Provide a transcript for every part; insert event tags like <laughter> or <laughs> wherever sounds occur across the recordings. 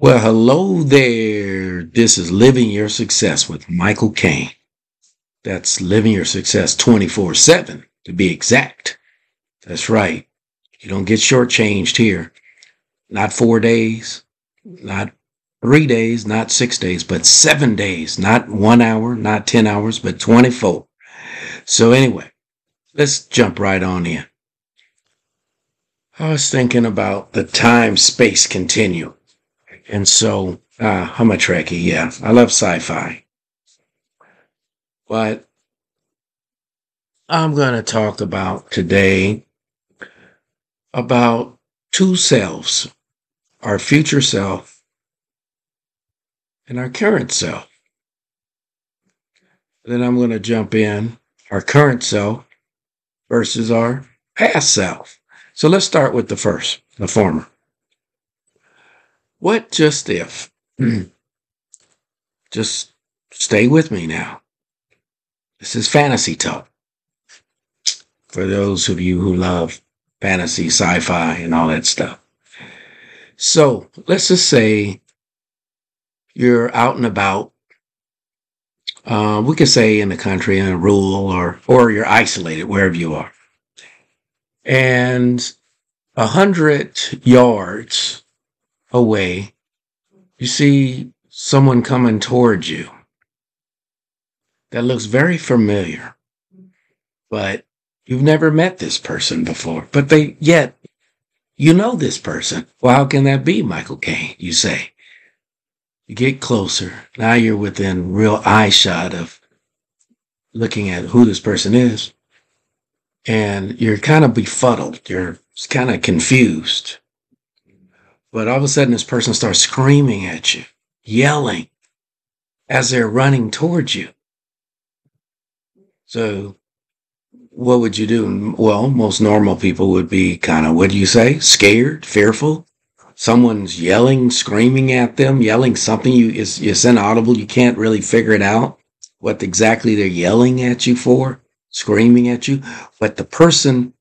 Well, hello there. This is Living Your Success with Michael Kane. That's Living Your Success 24 7 to be exact. That's right. You don't get shortchanged here. Not four days, not three days, not six days, but seven days, not one hour, not 10 hours, but 24. So, anyway, let's jump right on in. I was thinking about the time space continuum. And so, uh, I'm a Trekkie. Yeah, I love sci-fi. But I'm going to talk about today about two selves, our future self and our current self. Then I'm going to jump in our current self versus our past self. So let's start with the first, the former. What just if? <clears throat> just stay with me now. This is fantasy talk. For those of you who love fantasy, sci fi, and all that stuff. So let's just say you're out and about. Uh, we could say in the country, in a rural, or or you're isolated wherever you are, and a hundred yards away, you see someone coming towards you that looks very familiar, but you've never met this person before. But they, yet, you know this person. Well, how can that be, Michael Kane? You say. You get closer. Now you're within real eye shot of looking at who this person is. And you're kind of befuddled. You're kind of confused. But all of a sudden, this person starts screaming at you, yelling as they're running towards you. So, what would you do? Well, most normal people would be kind of, what do you say? Scared, fearful. Someone's yelling, screaming at them, yelling something you is, is inaudible. You can't really figure it out what exactly they're yelling at you for, screaming at you. But the person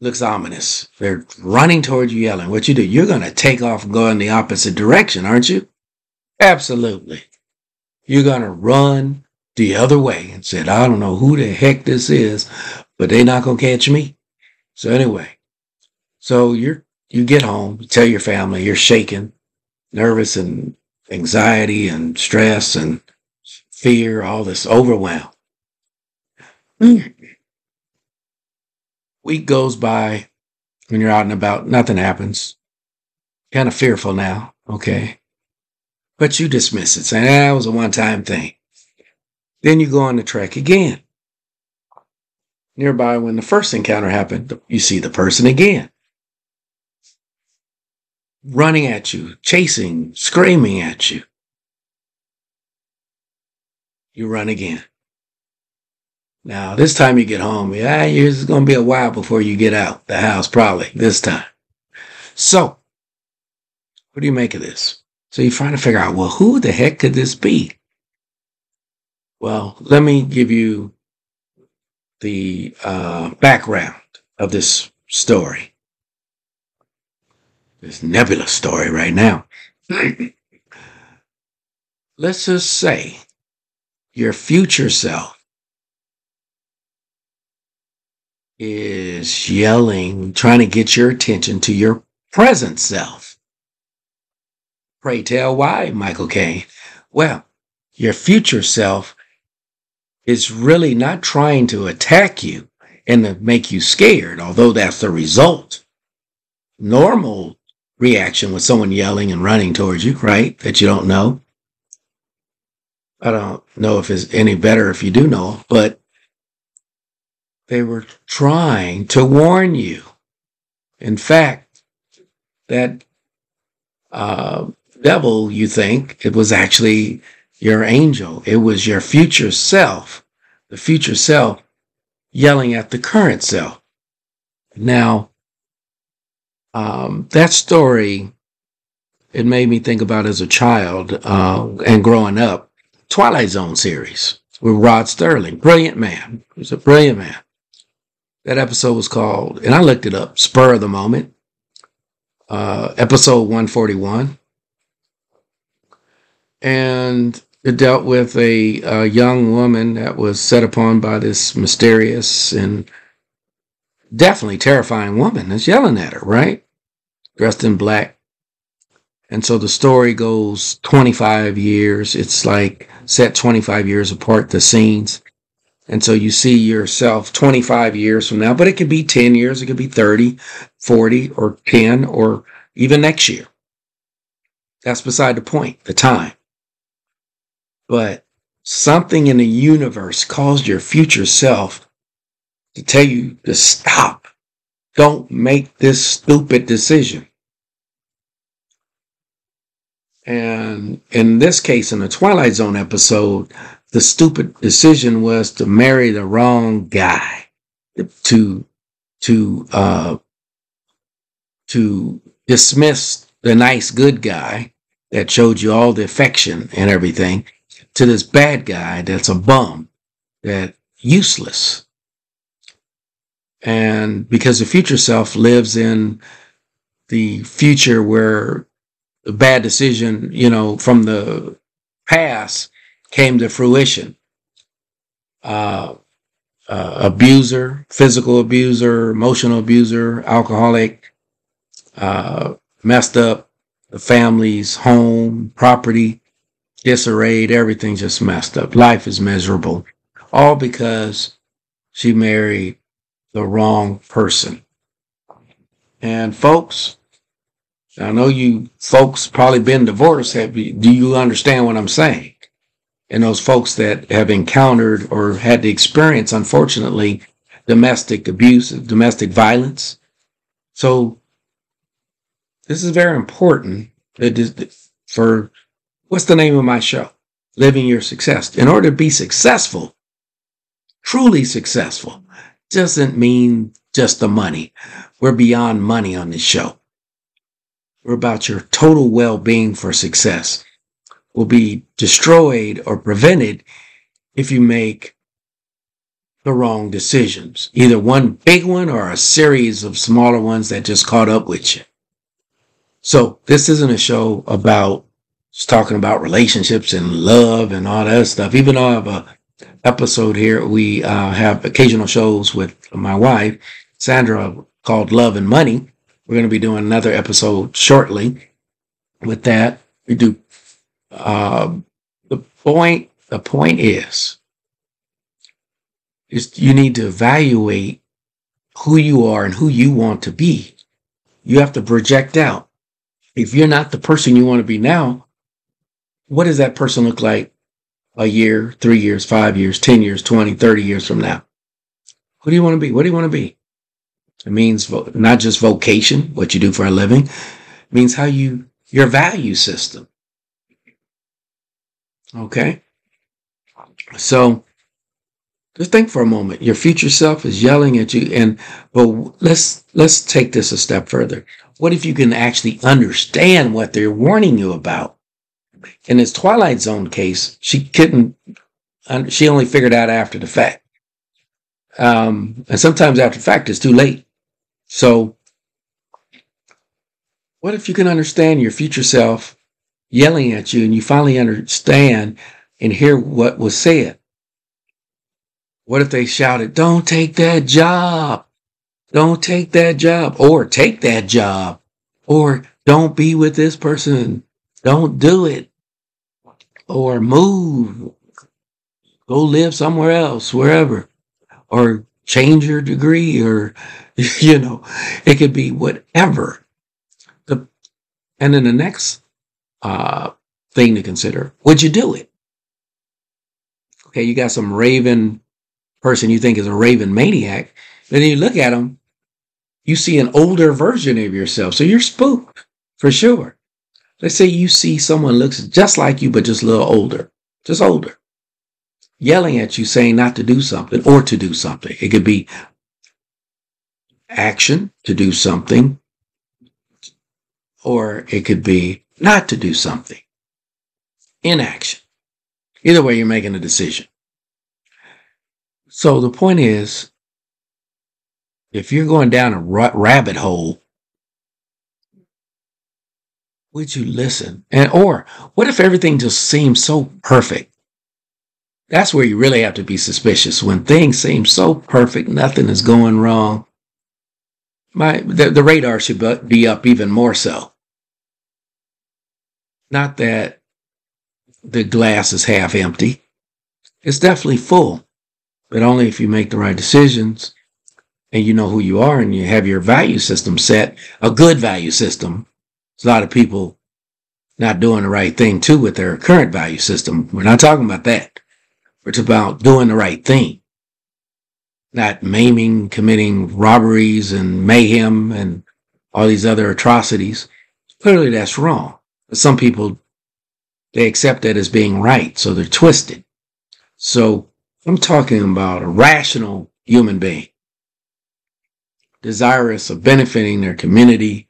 looks ominous. They're running towards you, yelling. What you do? You're going to take off and go in the opposite direction, aren't you? Absolutely. You're going to run the other way and said, I don't know who the heck this is, but they're not going to catch me. So anyway, so you're, you get home, you tell your family you're shaking, nervous and anxiety and stress and fear, all this overwhelm. Mm. Week goes by when you're out and about, nothing happens. Kind of fearful now, okay? But you dismiss it, saying, ah, that was a one time thing. Then you go on the trek again. Nearby, when the first encounter happened, you see the person again. Running at you, chasing, screaming at you. You run again. Now, this time you get home, yeah, it's going to be a while before you get out the house, probably this time. So, what do you make of this? So you're trying to figure out, well, who the heck could this be? Well, let me give you the uh, background of this story, this nebulous story right now. <clears throat> Let's just say your future self is yelling, trying to get your attention to your present self. Pray tell why, Michael Kane. Well, your future self is really not trying to attack you and to make you scared, although that's the result. Normal reaction with someone yelling and running towards you, right? That you don't know. I don't know if it's any better if you do know, but they were trying to warn you. In fact, that uh, devil, you think, it was actually your angel. It was your future self, the future self yelling at the current self. Now, um, that story, it made me think about as a child uh, and growing up, Twilight Zone series with Rod Serling. brilliant man. He was a brilliant man. That episode was called, and I looked it up, Spur of the Moment. uh, episode 141. And it dealt with a, a young woman that was set upon by this mysterious and definitely terrifying woman that's yelling at her, right? Dressed in black. And so the story goes 25 years. It's like set 25 years apart, the scenes. And so you see yourself 25 years from now, but it could be 10 years, it could be 30, 40, or 10, or even next year. That's beside the point, the time. But something in the universe caused your future self to tell you to stop. Don't make this stupid decision. And in this case, in the Twilight Zone episode, the stupid decision was to marry the wrong guy, to to uh, to dismiss the nice good guy that showed you all the affection and everything, to this bad guy that's a bum, that useless. And because the future self lives in the future where the bad decision, you know, from the past came to fruition. Uh, uh, abuser, physical abuser, emotional abuser, alcoholic, uh, messed up the family's home, property, disarrayed, everything just messed up. Life is miserable. All because she married the wrong person. And folks, I know you folks probably been divorced. Have you, do you understand what I'm saying? And those folks that have encountered or had the experience, unfortunately, domestic abuse, domestic violence. So this is very important for what's the name of my show? Living Your Success. In order to be successful, truly successful, doesn't mean just the money. We're beyond money on this show. We're about your total well being for success. Will be destroyed or prevented if you make the wrong decisions. Either one big one or a series of smaller ones that just caught up with you. So this isn't a show about talking about relationships and love and all that stuff. Even though I have a episode here, we uh, have occasional shows with my wife, Sandra, called Love and Money. We're going to be doing another episode shortly with that. We do. Uh, the point, the point is, is you need to evaluate who you are and who you want to be. You have to project out. If you're not the person you want to be now, what does that person look like a year, three years, five years, 10 years, 20, 30 years from now? Who do you want to be? What do you want to be? It means not just vocation, what you do for a living, it means how you, your value system. Okay? So just think for a moment. Your future self is yelling at you and but let's let's take this a step further. What if you can actually understand what they're warning you about? in this Twilight Zone case, she couldn't, she only figured out after the fact. Um, and sometimes after the fact, it's too late. So, what if you can understand your future self yelling at you and you finally understand and hear what was said? What if they shouted, Don't take that job? Don't take that job, or take that job, or don't be with this person. Don't do it or move, go live somewhere else, wherever, or change your degree, or, <laughs> you know, it could be whatever. The, and then the next uh, thing to consider, would you do it? Okay, you got some raven person you think is a raven maniac, then you look at them, you see an older version of yourself. So you're spooked for sure. Let's say you see someone looks just like you, but just a little older, just older, yelling at you saying not to do something or to do something. It could be action to do something, or it could be not to do something, inaction. Either way, you're making a decision. So the point is, if you're going down a rabbit hole would you listen? And or what if everything just seems so perfect? That's where you really have to be suspicious. When things seem so perfect, nothing is going wrong. My the, the radar should be up even more so. Not that the glass is half empty. It's definitely full, but only if you make the right decisions and you know who you are and you have your value system set, a good value system. There's a lot of people not doing the right thing too with their current value system. We're not talking about that. It's about doing the right thing, not maiming, committing robberies and mayhem and all these other atrocities. Clearly that's wrong. Some people, they accept that as being right. So they're twisted. So I'm talking about a rational human being desirous of benefiting their community,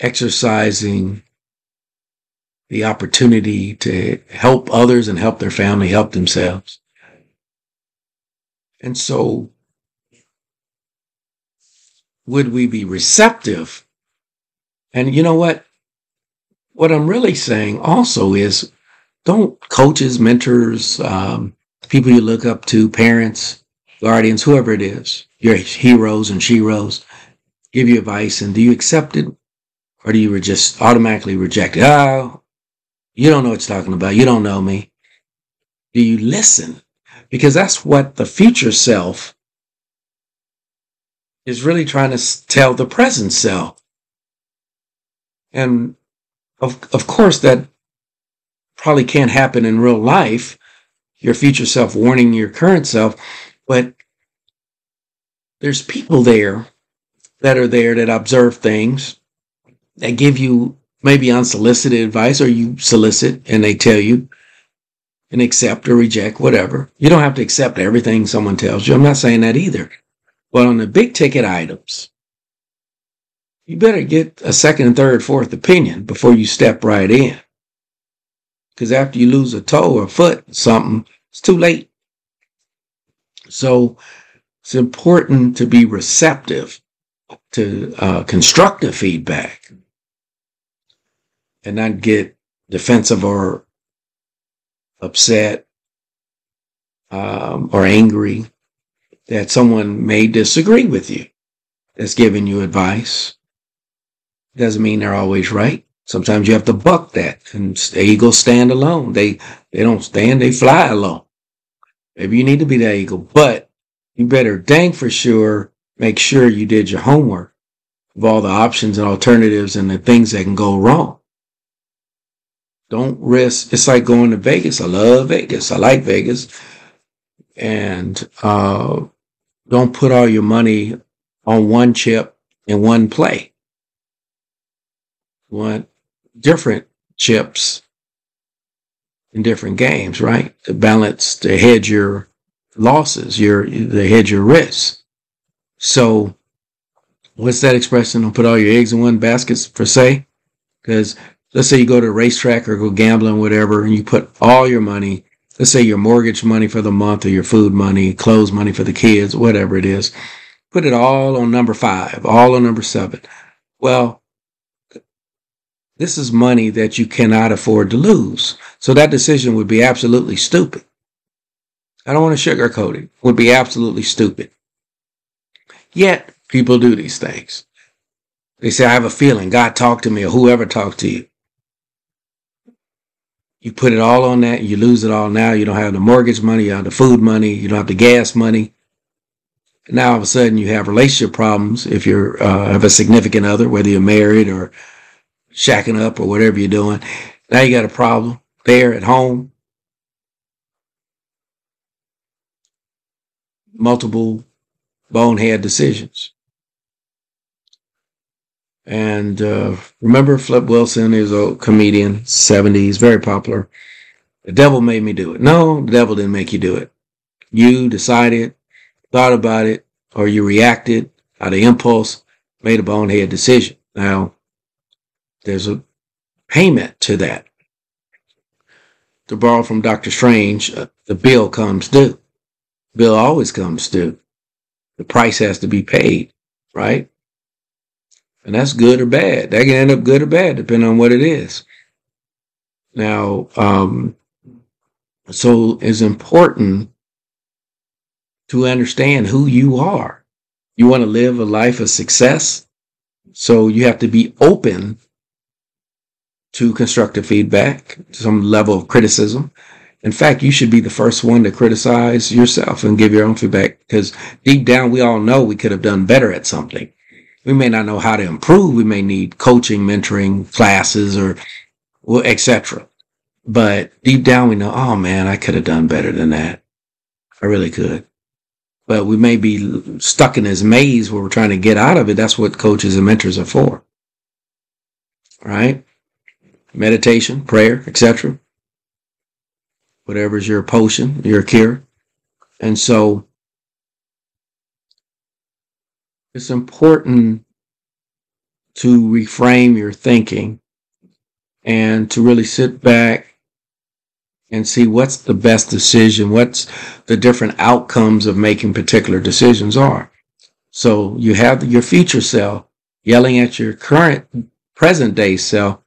exercising the opportunity to help others and help their family, help themselves. And so, would we be receptive? And you know what? What I'm really saying also is don't coaches, mentors, um, people you look up to, parents, guardians, whoever it is, your heroes and sheroes give you advice and do you accept it or do you just automatically reject it? Oh, you don't know what you're talking about. You don't know me. Do you listen? Because that's what the future self is really trying to tell the present self. And of, of course, that probably can't happen in real life. Your future self warning your current self, but there's people there that are there that observe things that give you maybe unsolicited advice or you solicit and they tell you and accept or reject whatever. You don't have to accept everything someone tells you. I'm not saying that either. But on the big ticket items, you better get a second, third, fourth opinion before you step right in. Because after you lose a toe or a foot, something, it's too late. So it's important to be receptive to uh, constructive feedback and not get defensive or upset um, or angry that someone may disagree with you that's giving you advice. Doesn't mean they're always right. Sometimes you have to buck that and the eagles stand alone. They, they don't stand, they fly alone. Maybe you need to be the eagle, but you better dang for sure make sure you did your homework of all the options and alternatives and the things that can go wrong. Don't risk. It's like going to Vegas. I love Vegas. I like Vegas. And uh, don't put all your money on one chip in one play. Want different chips in different games, right? To balance, to hedge your losses, your they hedge your risks. So what's that expression? Don't put all your eggs in one basket per se. Because let's say you go to a racetrack or go gambling, whatever, and you put all your money, let's say your mortgage money for the month or your food money, clothes money for the kids, whatever it is, put it all on number five, all on number seven. Well, this is money that you cannot afford to lose. So that decision would be absolutely stupid. I don't want to sugarcoat it. Would be absolutely stupid. Yet people do these things. They say, I have a feeling God talked to me or whoever talked to you. You put it all on that, and you lose it all now. You don't have the mortgage money, you don't have the food money, you don't have the gas money. Now all of a sudden you have relationship problems if you uh, have a significant other, whether you're married or shacking up or whatever you're doing. Now you got a problem there at home. multiple bonehead decisions. And uh, remember, Flip Wilson is a comedian, 70s, very popular. The devil made me do it. No, the devil didn't make you do it. You decided, thought about it, or you reacted out of impulse, made a bonehead decision. Now, there's a payment to that. To borrow from Dr. Strange, uh, the bill comes due bill always comes due. The price has to be paid, right? And that's good or bad. That can end up good or bad, depending on what it is. Now, um, so it's important to understand who you are. You want to live a life of success. So you have to be open to constructive feedback, to some level of criticism. In fact, you should be the first one to criticize yourself and give your own feedback because deep down, we all know we could have done better at something. We may not know how to improve. We may need coaching, mentoring, classes, or etc. But deep down, we know, oh man, I could have done better than that. I really could. But we may be stuck in this maze where we're trying to get out of it. That's what coaches and mentors are for. Right? Meditation, prayer, etc whatever's your potion, your cure. And so it's important to reframe your thinking and to really sit back and see what's the best decision, what's the different outcomes of making particular decisions are. So you have your future self yelling at your current present day self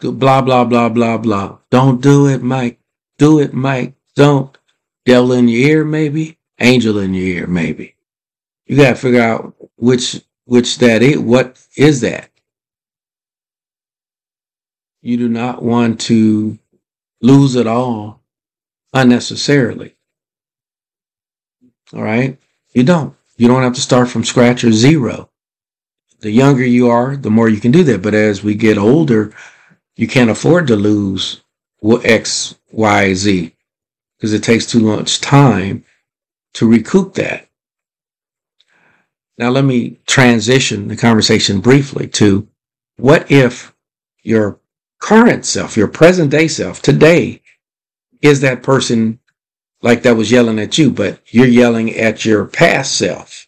blah, blah, blah, blah, blah. Don't do it, Mike. Do it, Mike. Don't. Devil in your ear, maybe. Angel in your ear, maybe. You got to figure out which, which that is. What is that? You do not want to lose it all unnecessarily. All right. You don't. You don't have to start from scratch or zero. The younger you are, the more you can do that. But as we get older, you can't afford to lose X, Y, Z because it takes too much time to recoup that. Now, let me transition the conversation briefly to what if your current self, your present day self today is that person like that was yelling at you, but you're yelling at your past self.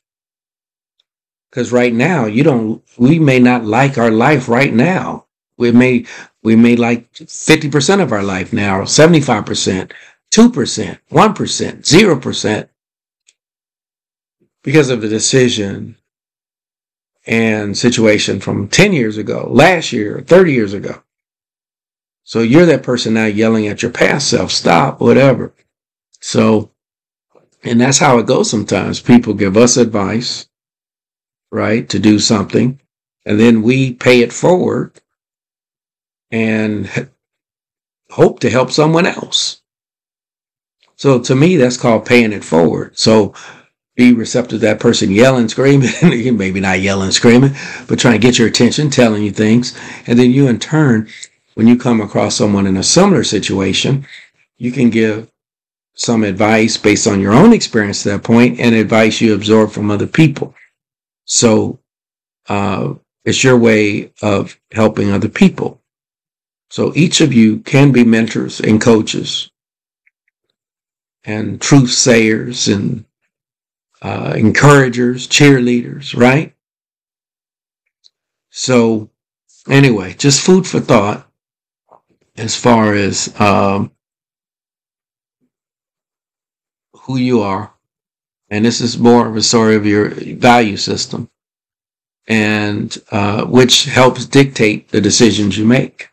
Because right now, you don't, we may not like our life right now. We may we may like 50% of our life now, 75%, 2%, 1%, 0% because of the decision and situation from 10 years ago, last year, 30 years ago. So you're that person now yelling at your past self, stop, whatever. So, and that's how it goes sometimes. People give us advice, right, to do something, and then we pay it forward and hope to help someone else. So to me, that's called paying it forward. So be receptive to that person yelling, screaming, <laughs> maybe not yelling, screaming, but trying to get your attention, telling you things. And then you in turn, when you come across someone in a similar situation, you can give some advice based on your own experience at that point and advice you absorb from other people. So, uh, it's your way of helping other people. So each of you can be mentors and coaches and truth sayers and uh, encouragers, cheerleaders, right? So anyway, just food for thought as far as um, who you are. And this is more of a story of your value system and uh, which helps dictate the decisions you make.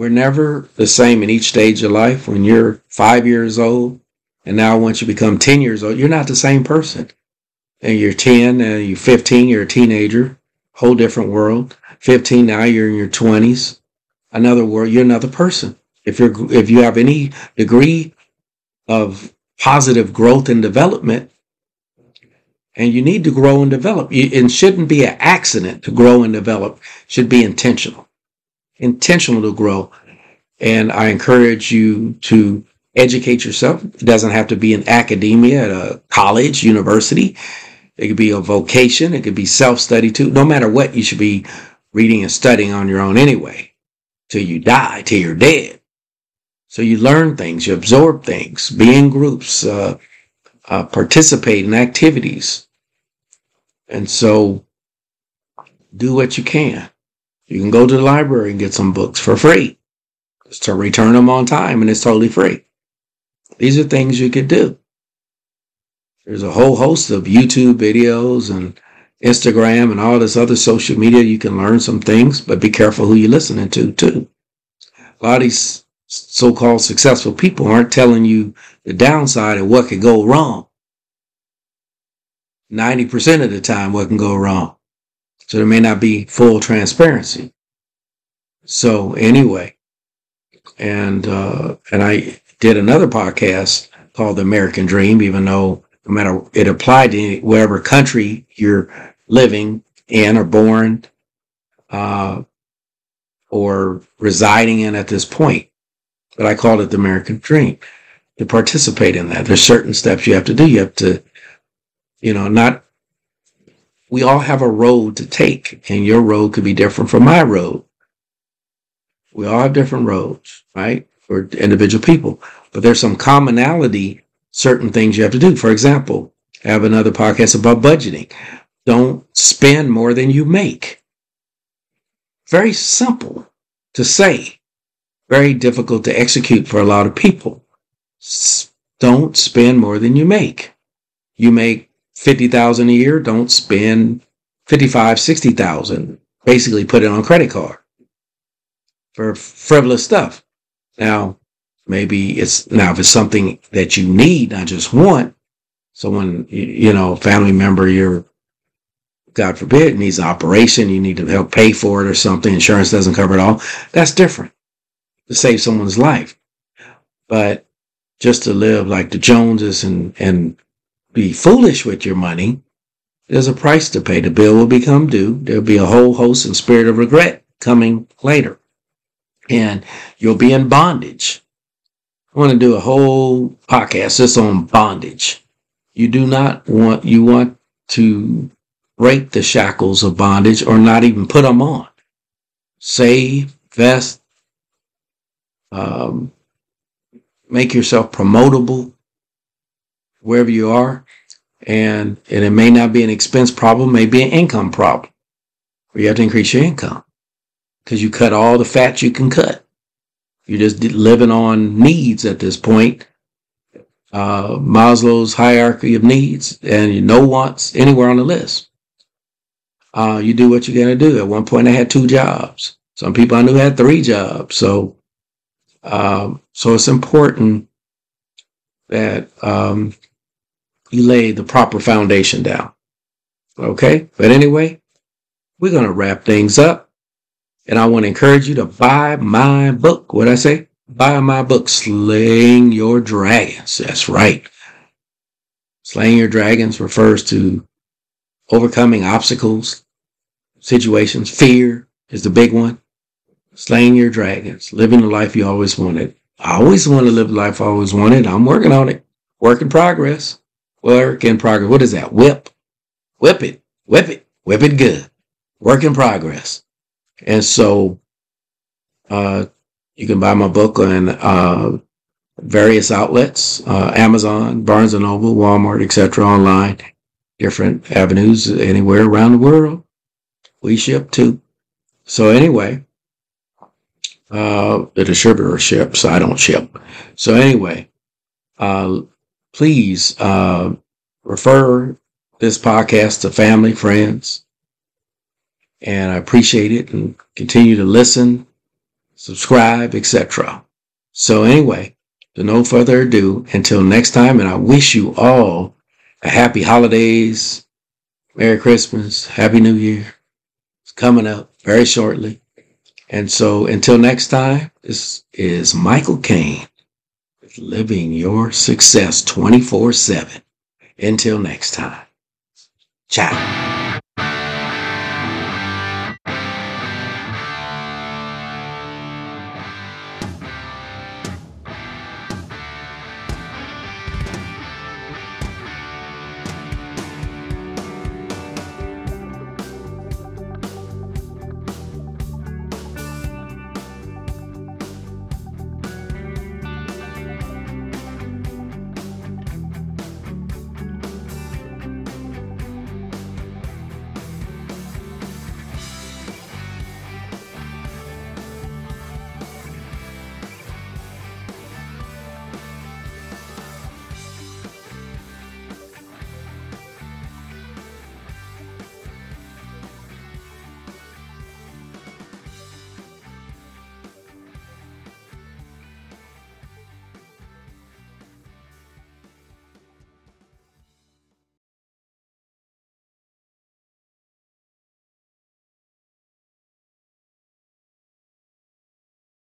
We're never the same in each stage of life. When you're five years old, and now once you become 10 years old, you're not the same person. And you're 10, and you're 15, you're a teenager, whole different world. 15, now you're in your 20s, another world, you're another person. If you're, if you have any degree of positive growth and development, and you need to grow and develop. It shouldn't be an accident to grow and develop. It should be intentional intentional to grow. And I encourage you to educate yourself. It doesn't have to be in academia at a college, university. It could be a vocation. It could be self-study too. No matter what, you should be reading and studying on your own anyway, till you die, till you're dead. So you learn things, you absorb things, be in groups, uh, uh, participate in activities. And so do what you can. You can go to the library and get some books for free. Just to return them on time and it's totally free. These are things you could do. There's a whole host of YouTube videos and Instagram and all this other social media, you can learn some things, but be careful who you're listening to too. A lot of these so-called successful people aren't telling you the downside of what could go wrong. 90% of the time, what can go wrong. So there may not be full transparency. So anyway, and, uh, and I did another podcast called The American Dream, even though no matter it applied to any, whatever country you're living in or born, uh, or residing in at this point. But I called it the American Dream to participate in that. There's certain steps you have to do. You have to, you know, not, we all have a road to take, and your road could be different from my road. We all have different roads, right? For individual people, but there's some commonality, certain things you have to do. For example, I have another podcast about budgeting. Don't spend more than you make. Very simple to say, very difficult to execute for a lot of people. Don't spend more than you make. You make 50,000 a year, don't spend 55, 60,000. Basically put it on credit card for frivolous stuff. Now, maybe it's now if it's something that you need, not just want, someone, you know, family member, you're God forbid, needs an operation, you need to help pay for it or something, insurance doesn't cover it all, that's different to save someone's life. But just to live like the Joneses and, and be foolish with your money, there's a price to pay. The bill will become due. There'll be a whole host and spirit of regret coming later. And you'll be in bondage. I want to do a whole podcast just on bondage. You do not want, you want to break the shackles of bondage or not even put them on. Save, vest, um, make yourself promotable wherever you are. And, and it may not be an expense problem, may be an income problem where you have to increase your income because you cut all the fat you can cut. You're just living on needs at this point. Uh, Maslow's hierarchy of needs and no wants anywhere on the list uh, you do what you're going to do. At one point, I had two jobs. Some people I knew had three jobs. So, um, so it's important that um, you lay the proper foundation down. Okay. But anyway, we're going to wrap things up. And I want to encourage you to buy my book. What I say? Buy my book, Slaying Your Dragons. That's right. Slaying Your Dragons refers to overcoming obstacles, situations. Fear is the big one. Slaying your dragons, living the life you always wanted. I always want to live the life I always wanted. I'm working on it. Work in progress. Work in progress. What is that? Whip. Whip it. Whip it. Whip it good. Work in progress. And so, uh, you can buy my book on, uh, various outlets, uh, Amazon, Barnes and Noble, Walmart, etc. online different avenues anywhere around the world. We ship too. So anyway, uh, the distributor ships. I don't ship. So anyway, uh, please uh, refer this podcast to family, friends, and I appreciate it. And continue to listen, subscribe, etc. So anyway, to no further ado, until next time, and I wish you all a happy holidays, Merry Christmas, Happy New Year. It's coming up very shortly. And so until next time, this is Michael Kane Living Your Success 24 7. Until next time. Ciao.